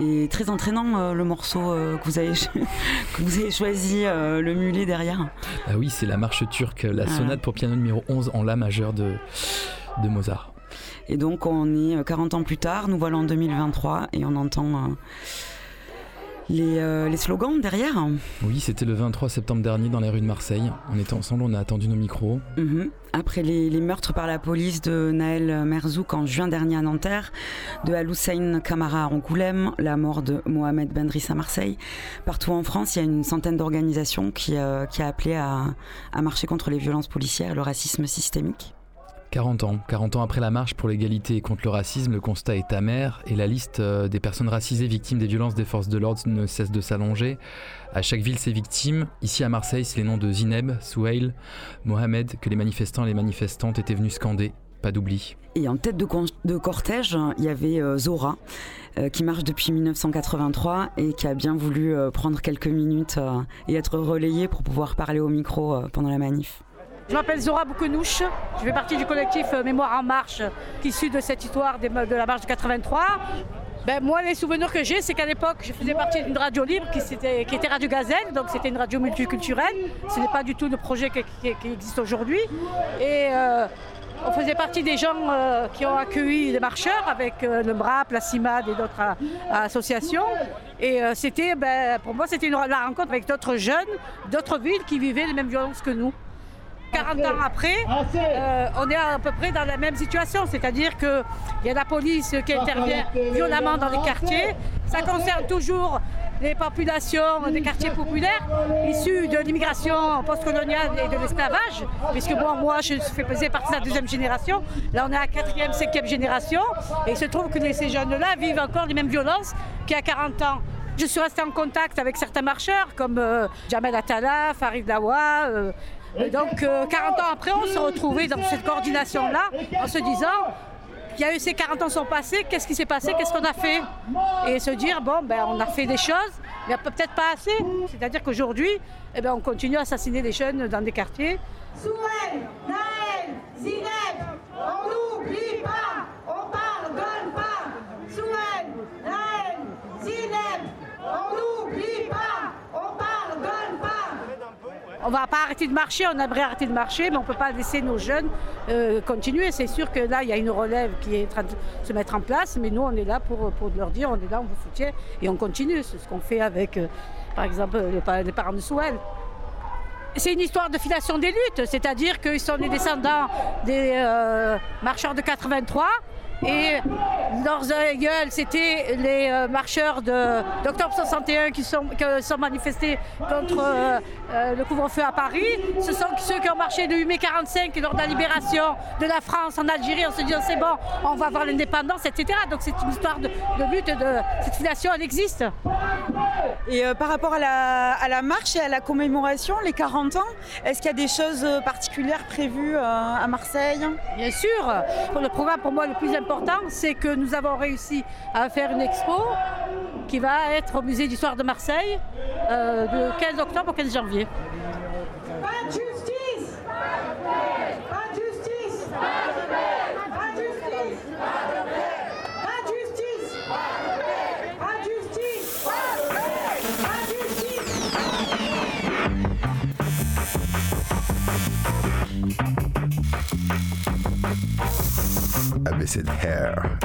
Et très entraînant euh, le morceau euh, que, vous avez que vous avez choisi, euh, le mulet derrière. Ah oui, c'est la marche turque, la Ah. sonate pour piano numéro 11 en La majeur de, de Mozart. Et donc on est euh, 40 ans plus tard, nous voilà en 2023 et on entend euh, les, euh, les slogans derrière. Oui, c'était le 23 septembre dernier dans les rues de Marseille. On était ensemble, on a attendu nos micros. Mhm. Après les, les meurtres par la police de Naël Merzouk en juin dernier à Nanterre, de Al-Hussein Kamara à Angoulême, la mort de Mohamed Bendris à Marseille, partout en France, il y a une centaine d'organisations qui, euh, qui a appelé à, à marcher contre les violences policières et le racisme systémique. 40 ans. 40 ans après la marche pour l'égalité et contre le racisme, le constat est amer et la liste euh, des personnes racisées victimes des violences des forces de l'ordre ne cesse de s'allonger. À chaque ville, ses victimes. Ici à Marseille, c'est les noms de Zineb, Souheil, Mohamed que les manifestants et les manifestantes étaient venus scander. Pas d'oubli. Et en tête de, cortège, il y avait euh, Zora, euh, qui marche depuis 1983 et qui a bien voulu prendre quelques minutes et être relayée pour pouvoir parler au micro pendant la manif. Je m'appelle Zora Boukenouche, je fais partie du collectif euh, Mémoire en Marche, issu de cette histoire de la marche de 83. Ben, moi, les souvenirs que j'ai, c'est qu'à l'époque, je faisais partie d'une radio libre qui, était Radio Gazelle, donc c'était une radio multiculturelle. Ce n'est pas du tout le projet qui, existe aujourd'hui. Et euh, on faisait partie des gens euh, qui ont accueilli les marcheurs avec le MRAP, la CIMAD et d'autres associations. Et c'était, ben, pour moi, c'était la rencontre avec d'autres jeunes, d'autres villes qui vivaient les mêmes violences que nous. 40 ans après, euh, on est à peu près dans la même situation, c'est-à-dire qu'il y a la police qui intervient violemment dans les quartiers. Ça concerne toujours les populations des quartiers populaires issus de l'immigration postcoloniale et de l'esclavage, puisque bon, moi je fais partie de la deuxième génération, là on est à la quatrième, cinquième génération, et il se trouve que ces jeunes-là vivent encore les mêmes violences qu'il y a 40 ans. Je suis restée en contact avec certains marcheurs comme euh, Jamel Attala, Farid Lawa. euh, et donc, euh, 40 ans après, on se retrouvait dans cette coordination-là en se disant il y a eu ces 40 ans sont passés, qu'est-ce qui s'est passé, qu'est-ce qu'on a fait? Et se dire, bon, ben, on a fait des choses, mais peut-être pas assez. C'est-à-dire qu'aujourd'hui, eh ben, on continue à assassiner des jeunes dans des quartiers. Sourel, Naël, Zineb, on n'oublie pas, on pardonne pas. Sourel, Naël, Zineb, on n'oublie pas, on pardonne pas va pas arrêter de marcher, on aimerait arrêter de marcher, mais on peut pas laisser nos jeunes euh, continuer. C'est sûr que là, il y a une relève qui est en train de se mettre en place, mais nous, on est là pour, leur dire, on est là, on vous soutient, et on continue. C'est ce qu'on fait avec, euh, par exemple, les, pa- les parents de Souel. C'est une histoire de filiation des luttes, c'est-à-dire qu'ils sont les descendants des euh, marcheurs de 83 et leurs aïeuls, c'était les euh, marcheurs de- d'octobre 61 qui sont, qui sont manifestés contre euh, euh, le couvre-feu à Paris. Ce sont ceux qui ont marché le 8 mai 45 lors de la libération de la France en Algérie en se disant c'est bon, on va avoir l'indépendance, etc. Donc c'est une histoire de, de lutte, de cette filiation, elle existe. Et euh, par rapport à la, à la marche et à la commémoration, les 40 ans, est-ce qu'il y a des choses euh, particulières prévues euh, à Marseille? Bien sûr. Pour le programme, pour moi, le plus important, c'est que nous avons réussi à faire une expo qui va être au musée d'histoire de Marseille euh, de 15 octobre au 15 janvier. ABC de Hair.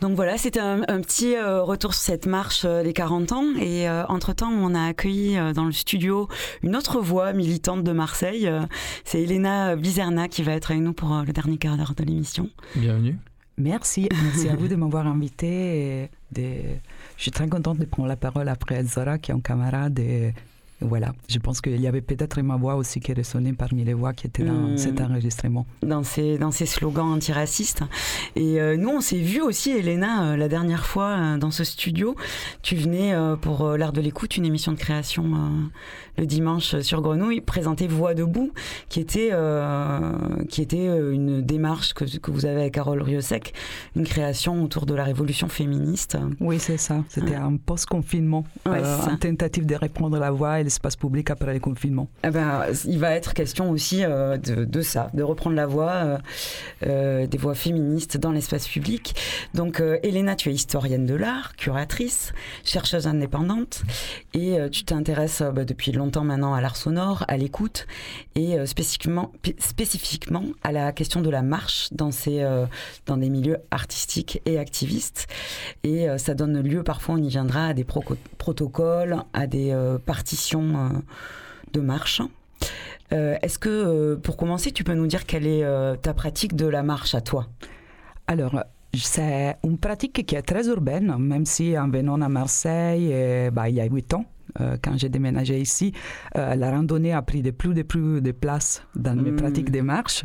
Donc voilà, c'était un, un petit euh, retour sur cette marche euh, des 40 ans. Et euh, entre-temps, on a accueilli euh, dans le studio une autre voix militante de Marseille. Euh, C'est Elena Bizerna qui va être avec nous pour euh, le dernier quart d'heure de l'émission. Bienvenue. Merci, merci à vous de m'avoir invité. et de- Je suis très contente de prendre la parole après Zora, qui est un camarade. Et voilà, je pense qu'il y avait peut-être ma voix aussi qui résonnait parmi les voix qui étaient dans Hmm. cet enregistrement. dans ces, dans ces slogans antiracistes. Et euh, nous, on s'est vu aussi, Elena, euh, la dernière fois euh, dans ce studio. Tu venais pour l'art de l'écoute, une émission de création le dimanche sur Grenouille, présenter Voix debout, qui était, qui était une démarche que, que vous avez avec Carole Riosec, une création autour de la révolution féministe. Oui, c'est ça. C'était un post-confinement, Ouais, une tentative de reprendre la voix et l'espace public après le confinement. Eh ben, il va être question aussi euh, de, ça, de reprendre la voix euh, euh, des voix féministes dans l'espace public. Donc, Elena, tu es historienne de l'art, curatrice, chercheuse indépendante, et tu t'intéresses bah, depuis longtemps maintenant à l'art sonore, à l'écoute, et spécifiquement, spécifiquement à la question de la marche dans, ces, dans des milieux artistiques et activistes. Et ça donne lieu, parfois on y viendra, à des protocoles, à des partitions euh, de marche. Euh, Est-ce que, euh, pour commencer, tu peux nous dire quelle est ta pratique de la marche à toi? Alors, c'est une pratique qui est très urbaine, même si en venant à Marseille, bah, il y a huit ans, euh, quand j'ai déménagé ici, euh, la randonnée a pris de plus en plus de place dans mes Mm. pratiques de marche.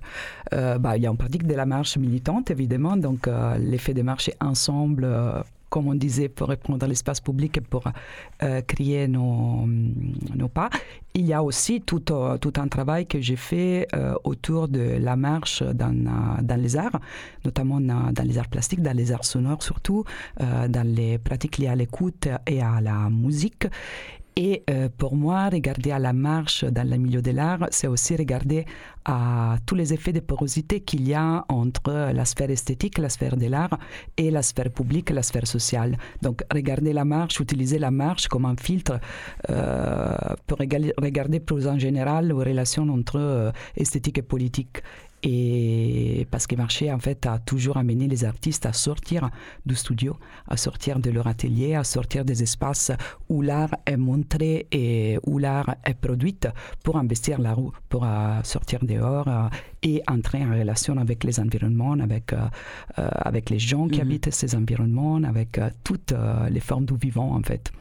Euh, bah, il y a une pratique de la marche militante, évidemment, donc l'effet de marcher ensemble. Comme on disait, pour reprendre l'espace public et pour euh, créer nos, nos pas. Il y a aussi tout, euh, un travail que j'ai fait euh, autour de la marche dans, euh, dans les arts, notamment dans, les arts plastiques, dans les arts sonores surtout, dans les pratiques liées à l'écoute et à la musique. Et euh, pour moi, regarder à la marche dans le milieu de l'art, c'est aussi regarder à tous les effets de porosité qu'il y a entre la sphère esthétique, la sphère de l'art et la sphère publique, la sphère sociale. Donc, regarder la marche, utiliser la marche comme un filtre euh, pour regarder- plus en général les relations entre euh, esthétique et politique. Et parce que marché, en fait, a toujours amené les artistes à sortir du studio, à sortir de leur atelier, à sortir des espaces où l'art est montré et où l'art est produit pour investir la roue, pour euh, sortir dehors euh, et entrer en relation avec les environnements, avec, euh, avec les gens qui Mhm. habitent ces environnements, avec toutes les formes du vivant, en fait.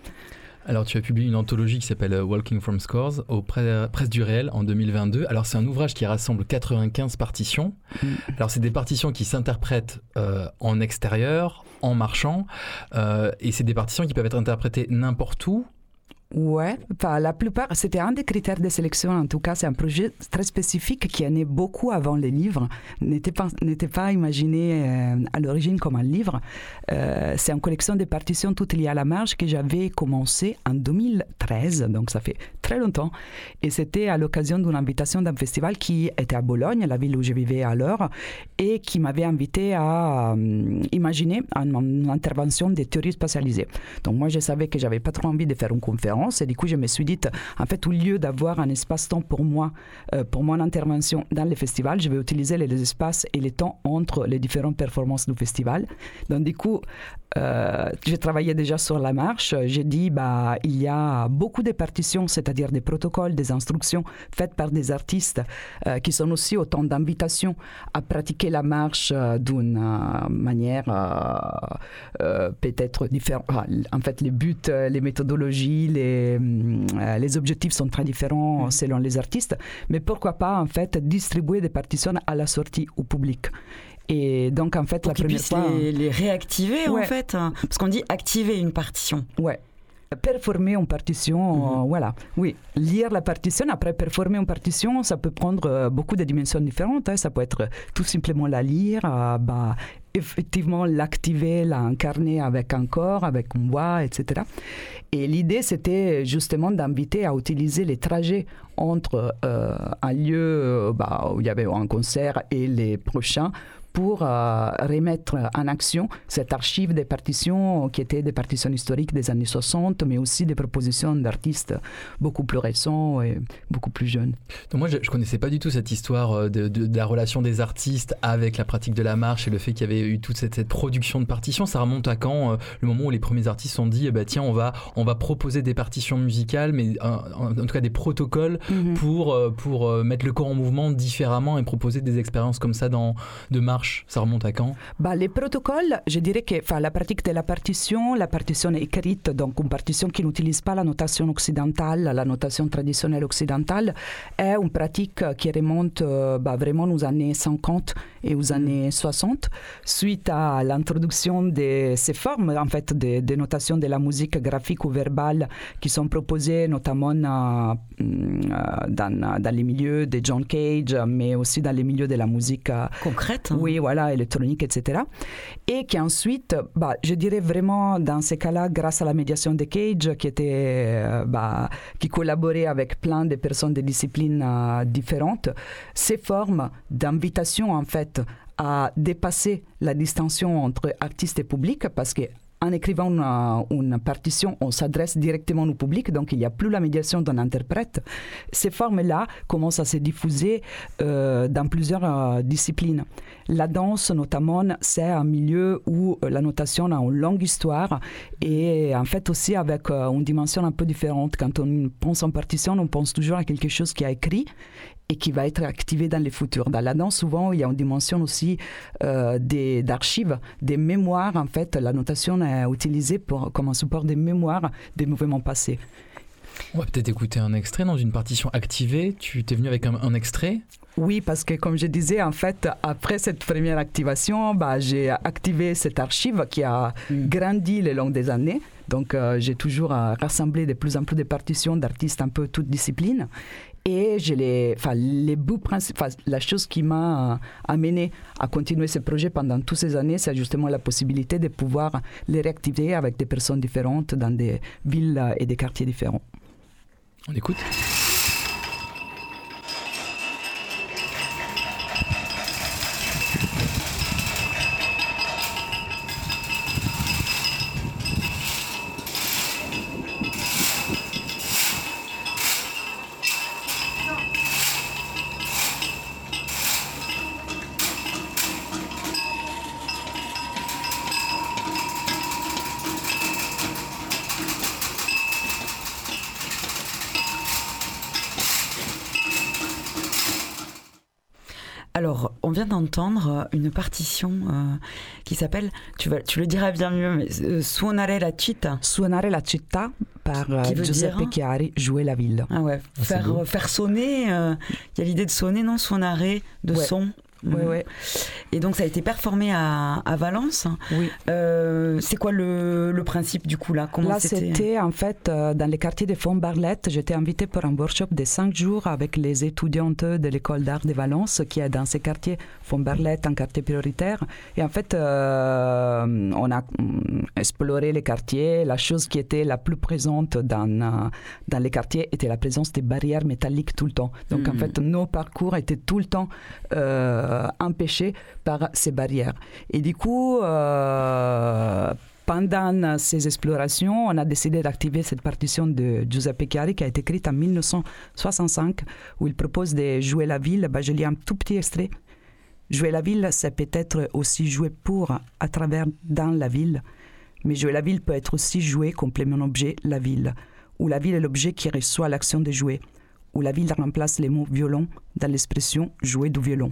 Alors, tu as publié une anthologie qui s'appelle euh, Walking from Scores au Pre- Presse du Réel en 2022. Alors, c'est un ouvrage qui rassemble 95 partitions. Alors, c'est des partitions qui s'interprètent euh, en extérieur, en marchant, euh, et c'est des partitions qui peuvent être interprétées n'importe où. Ouais, enfin, la plupart, c'était un des critères de sélection. En tout cas, c'est un projet très spécifique qui est né beaucoup avant les livres, n'était pas, n'était pas imaginé euh, à l'origine comme un livre. Euh, c'est une collection de partitions toutes liées à la marche que j'avais commencé en 2013, donc ça fait très longtemps. Et c'était à l'occasion d'une invitation d'un festival qui était à Bologne, la ville où je vivais alors, et qui m'avait invité à euh, imaginer une, une intervention des théories spatialisées. Donc moi, je savais que j'avais pas trop envie de faire une conférence, et du coup, je me suis dit, en fait, au lieu d'avoir un espace-temps pour moi, euh, pour mon intervention dans le festival, je vais utiliser les, les espaces et les temps entre les différentes performances du festival. Donc du coup, euh, j'ai travaillé déjà sur la marche. J'ai dit, bah, il y a beaucoup de partitions, c'est-à-dire des protocoles, des instructions faites par des artistes euh, qui sont aussi autant d'invitations à pratiquer la marche euh, d'une manière peut-être différente. En fait, les buts, les méthodologies, les, euh, les objectifs sont très différents selon les artistes. Mais pourquoi pas, en fait, distribuer des partitions à la sortie au public et donc, en fait, Pour la première fois. les, les réactiver, en fait. hein. Parce qu'on dit activer une partition. Ouais. Performer une partition, euh, voilà. Oui, lire la partition, après performer une partition, ça peut prendre euh, beaucoup de dimensions différentes. hein. Ça peut être tout simplement la lire, euh, bah, effectivement l'activer, l'incarner avec un corps, avec une voix, etc. Et l'idée, c'était justement d'inviter à utiliser les trajets entre un lieu bah, où il y avait un concert et les prochains pour euh, remettre en action cette archive des partitions qui étaient des partitions historiques des années 60, mais aussi des propositions d'artistes beaucoup plus récents et beaucoup plus jeunes. Donc moi, je, je connaissais pas du tout cette histoire euh, de, de- de la relation des artistes avec la pratique de la marche et le fait qu'il y avait eu toute cette, cette production de partitions. Ça remonte à quand euh, Le moment où les premiers artistes ont dit, eh ben, tiens, on va, on va proposer des partitions musicales, mais en, en tout cas des protocoles Mhm. pour, pour mettre le corps en mouvement différemment et proposer des expériences comme ça dans, de marche. Ça remonte à quand? Bah, les protocoles, je dirais que la pratique de la partition, la partition écrite, donc une partition qui n'utilise pas la notation occidentale, la notation traditionnelle occidentale, est une pratique qui remonte euh, bah, vraiment aux années 50 et aux années 60, suite à l'introduction de ces formes, en fait, de, de notation de la musique graphique ou verbale qui sont proposées notamment euh, euh, dans, dans les milieux de John Cage, mais aussi dans les milieux de la musique euh, concrète. Oui, voilà, électronique, etc. Et qui ensuite, bah, je dirais vraiment dans ces cas-là, grâce à la médiation de Cage, qui était, bah, qui collaborait avec plein de personnes de disciplines euh, différentes, ces formes d'invitation en fait à dépasser la distinction entre artiste et public, parce que en écrivant une, une partition, on s'adresse directement au public, donc il n'y a plus la médiation d'un interprète. Ces formes-là commencent à se diffuser euh, dans plusieurs euh, disciplines. La danse, notamment, c'est un milieu où euh, la notation a une longue histoire et en fait aussi avec euh, une dimension un peu différente. Quand on pense en partition, on pense toujours à quelque chose qui a écrit et qui va être activé dans le futur. Dans la danse, souvent, il y a une dimension aussi euh, d'archives, des mémoires. En fait, la notation est utilisée pour, comme un support des mémoires des mouvements passés. On va peut-être écouter un extrait dans une partition activée. Tu t'es venu avec un, un extrait? Oui, parce que comme je disais, en fait, après cette première activation, bah, j'ai activé cette archive qui a grandi le long des années. Donc, euh, j'ai toujours euh, rassemblé de plus en plus de partitions d'artistes un peu toutes disciplines. Et je les, enfin, les bouts principaux, la chose qui m'a euh, amené à continuer ce projet pendant toutes ces années, c'est justement la possibilité de pouvoir les réactiver avec des personnes différentes dans des villes euh, et des quartiers différents. On écoute Alors, on vient d'entendre euh, une partition euh, qui s'appelle, tu, vas, tu le diras bien mieux, mais euh, Suonare la città. Suonare la città par Qui veut Giuseppe dire Chiari, Jouer la ville. Ah ouais, c'est faire, faire sonner, euh, il y a l'idée de sonner, non? Suonare, de Ouais. son. Oui, oui. Et donc ça a été performé à, à Valence. Oui. Euh, c'est quoi le, le, principe du coup là? Comment Là c'était en fait euh, dans les quartiers de Font-Barlette. J'étais invitée pour un workshop de cinq jours avec les étudiantes de l'école d'art de Valence qui est dans ces quartiers Font-Barlette, un quartier prioritaire. Et en fait euh, on a mm, exploré les quartiers. La chose qui était la plus présente dans, euh, dans les quartiers était la présence des barrières métalliques tout le temps. Donc en Hmm. fait nos parcours étaient tout le temps euh, empêchés par ces barrières. Et du coup, euh, pendant ces explorations, on a décidé d'activer cette partition de Giuseppe Chiari qui a été écrite en 1965, où il propose de jouer la ville. Bah, je lis un tout petit extrait. Jouer la ville, c'est peut-être aussi jouer pour, à travers, dans la ville. Mais jouer la ville peut être aussi jouer complément objet, la ville, où la ville est l'objet qui reçoit l'action de jouer, où la ville remplace les mots violon dans l'expression jouer du violon.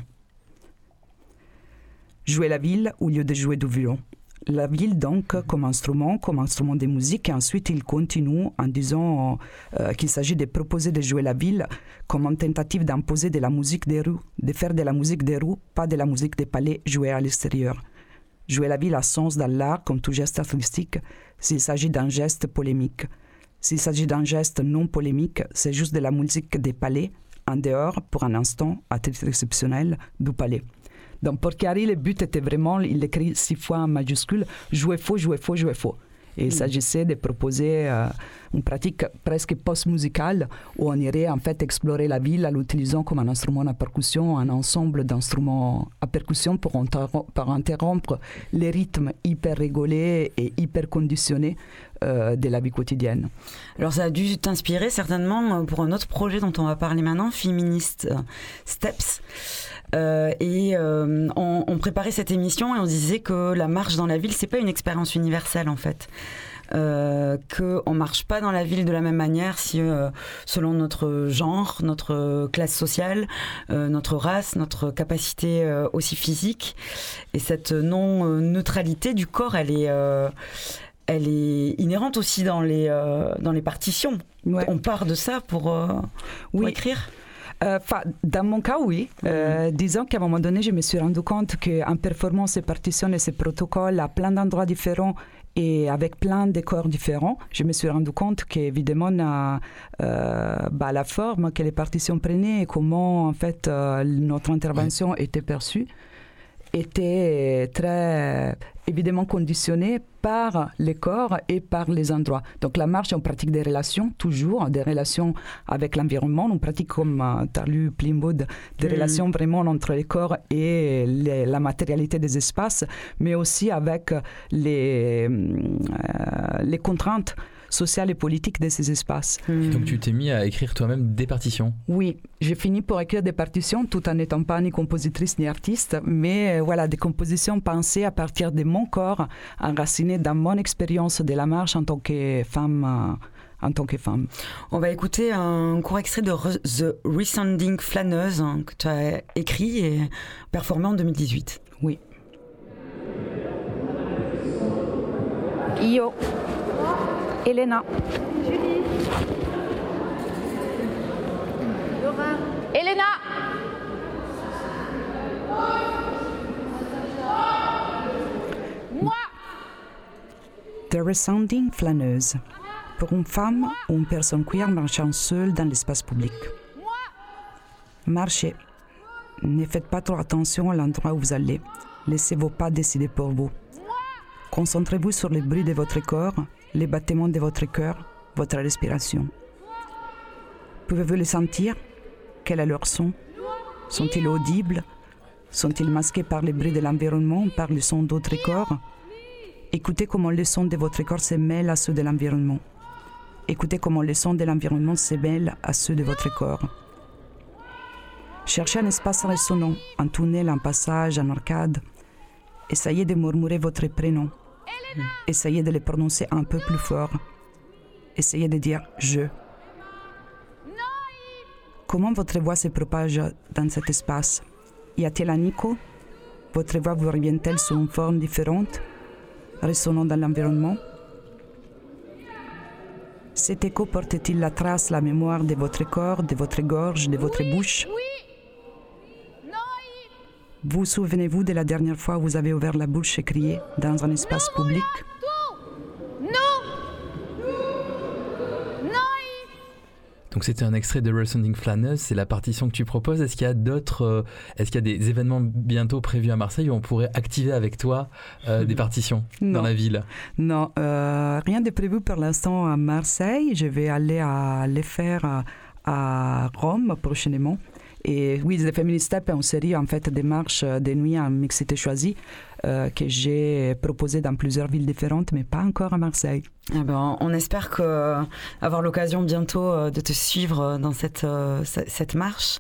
Jouer la ville au lieu de jouer du violon. La ville donc comme instrument, comme instrument de musique, et ensuite il continue en disant euh, qu'il s'agit de proposer de jouer la ville comme une tentative d'imposer de la musique des rues, de faire de la musique des rues, pas de la musique des palais jouée à l'extérieur. Jouer la ville a sens dans l'art comme tout geste artistique s'il s'agit d'un geste polémique. S'il s'agit d'un geste non polémique, c'est juste de la musique des palais, en dehors, pour un instant, à titre exceptionnel, du palais. Donc pour Chiari, le but était vraiment, il écrit six fois en majuscule, jouer faux, jouer faux, jouer faux. Et il s'agissait de proposer euh, une pratique presque post-musicale où on irait en fait explorer la ville en l'utilisant comme un instrument à percussion, un ensemble d'instruments à percussion pour, interrom pour interrompre les rythmes hyper régolés et hyper conditionnés euh, de la vie quotidienne. Alors ça a dû t'inspirer certainement euh, pour un autre projet dont on va parler maintenant, Féministe Steps. Euh, et euh, on, on, préparait cette émission et on disait que la marche dans la ville, c'est pas une expérience universelle en fait. Euh, qu'on marche pas dans la ville de la même manière si euh, selon notre genre, notre classe sociale, euh, notre race, notre capacité aussi physique et cette non neutralité du corps, elle est elle est inhérente aussi dans les dans les partitions. Ouais. On part de ça pour, pour oui. écrire. Euh, dans mon cas, oui. Euh, disons qu'à un moment donné, je me suis rendu compte qu'en performant ces partitions et ces protocoles à plein d'endroits différents et avec plein de corps différents, je me suis rendu compte qu'évidemment, euh, bah, la forme que les partitions prenaient et comment en fait notre intervention était perçue était très évidemment conditionné par les corps et par les endroits. Donc la marche, on pratique des relations, toujours, des relations avec l'environnement. On pratique, comme euh, tu as lu des mmh. relations vraiment entre les corps et les, la matérialité des espaces, mais aussi avec les, euh, les contraintes sociales et politiques de ces espaces. Et donc tu t'es mis à écrire toi-même des partitions Oui, j'ai fini pour écrire des partitions tout en n'étant pas ni compositrice ni artiste, mais euh, voilà, des compositions pensées à partir de mon corps, enracinées dans mon expérience de la marche en tant que femme. Euh, en tant que femme. On va écouter un court extrait de Re The Resounding Flâneuse hein, que tu as écrit et performé en 2018. Oui. Io. Elena. Julie. Laura. Elena. Moi. The Resounding Flâneuse. Pour une femme ou une personne queer marchant seule dans l'espace public. Marchez. Ne faites pas trop attention à l'endroit où vous allez. Laissez vos pas décider pour vous. Concentrez-vous sur le bruit de votre corps, les battements de votre cœur, votre respiration. Pouvez-vous les sentir? Quel est leur son? Sont-ils audibles? Sont-ils masqués par le bruit de l'environnement, par le son d'autres corps? Écoutez comment les sons de votre corps se mêlent à ceux de l'environnement. Écoutez comment les sons de l'environnement se mêlent à ceux de votre corps. Cherchez un espace résonnant, un tunnel, un passage, un arcade. Essayez de murmurer votre prénom. Essayez de le prononcer un peu plus fort. Essayez de dire je. Comment votre voix se propage dans cet espace? Y a-t-il un écho? Votre voix vous revient-elle sous une forme différente, résonnant dans l'environnement? Cet écho porte-t-il la trace, la mémoire de votre corps, de votre gorge, de votre bouche? Vous souvenez-vous de la dernière fois où vous avez ouvert la bouche et crié dans un espace public? Donc c'était un extrait de Resounding Flanneuse, c'est la partition que tu proposes. Est-ce qu'il y a d'autres, euh, est-ce qu'il y a des événements bientôt prévus à Marseille où on pourrait activer avec toi euh, des partitions dans la ville? Non, euh, rien de prévu pour l'instant à Marseille. Je vais aller à les faire à, à Rome prochainement. Et oui, les Feminist Step est une série en fait des marches de nuit en mixité choisie euh, que j'ai proposé dans plusieurs villes différentes, mais pas encore à Marseille. Eh ben, on espère que, avoir l'occasion bientôt euh, de te suivre dans cette, euh, ce- cette marche.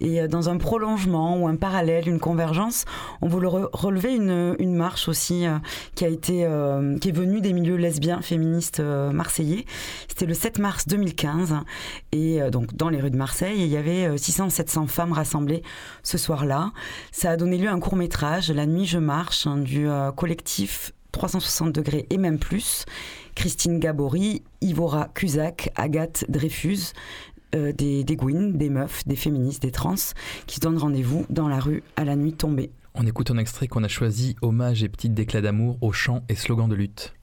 Et euh, dans un prolongement ou un parallèle, une convergence, on voulait re- relever une, marche aussi euh, qui, a été, euh, qui est venue des milieux lesbiens féministes euh, marseillais. C'était le 7 mars 2015. Et euh, donc, dans les rues de Marseille, il y avait 600-700 femmes rassemblées ce soir-là. Ça a donné lieu à un court-métrage, La nuit je marche, hein, du euh, collectif 360 degrés et même plus. Christine Gabory, Ivora Cusack, Agathe Dreyfus, euh, des, des des meufs, des féministes, des trans, qui se donnent rendez-vous dans la rue à la nuit tombée. On écoute un extrait qu'on a choisi, hommage et petite déclat d'amour aux chants et slogans de lutte.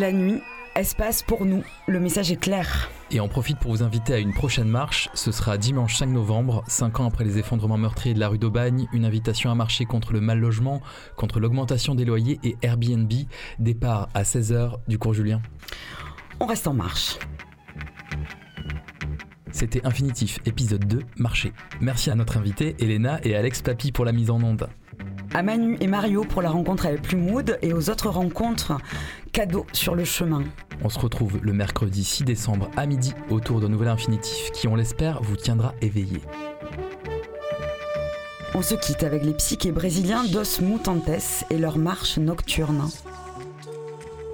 La nuit, espace pour nous. Le message est clair. Et on profite pour vous inviter à une prochaine marche. Ce sera dimanche 5 novembre, 5 ans après les effondrements meurtriers de la rue d'Aubagne. Une invitation à marcher contre le mal logement, contre l'augmentation des loyers et Airbnb. Départ à 16h du cours Julien. On reste en marche. C'était Infinitif, épisode 2, Marché. Merci à notre invité, Elena et Alex Papy pour la mise en onde. À Manu et Mario pour la rencontre avec Plumood et aux autres rencontres cadeaux sur le chemin. On se retrouve le mercredi 6 décembre à midi autour d'un nouvel Infinitif qui, on l'espère, vous tiendra éveillé. On se quitte avec les psychés brésiliens Dos Mutantes et leur marche nocturne.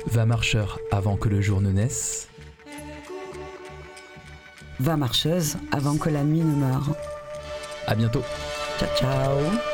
Va marcheur avant que le jour ne naisse. Va marcheuse avant que la nuit ne meure. À bientôt. Ciao ciao.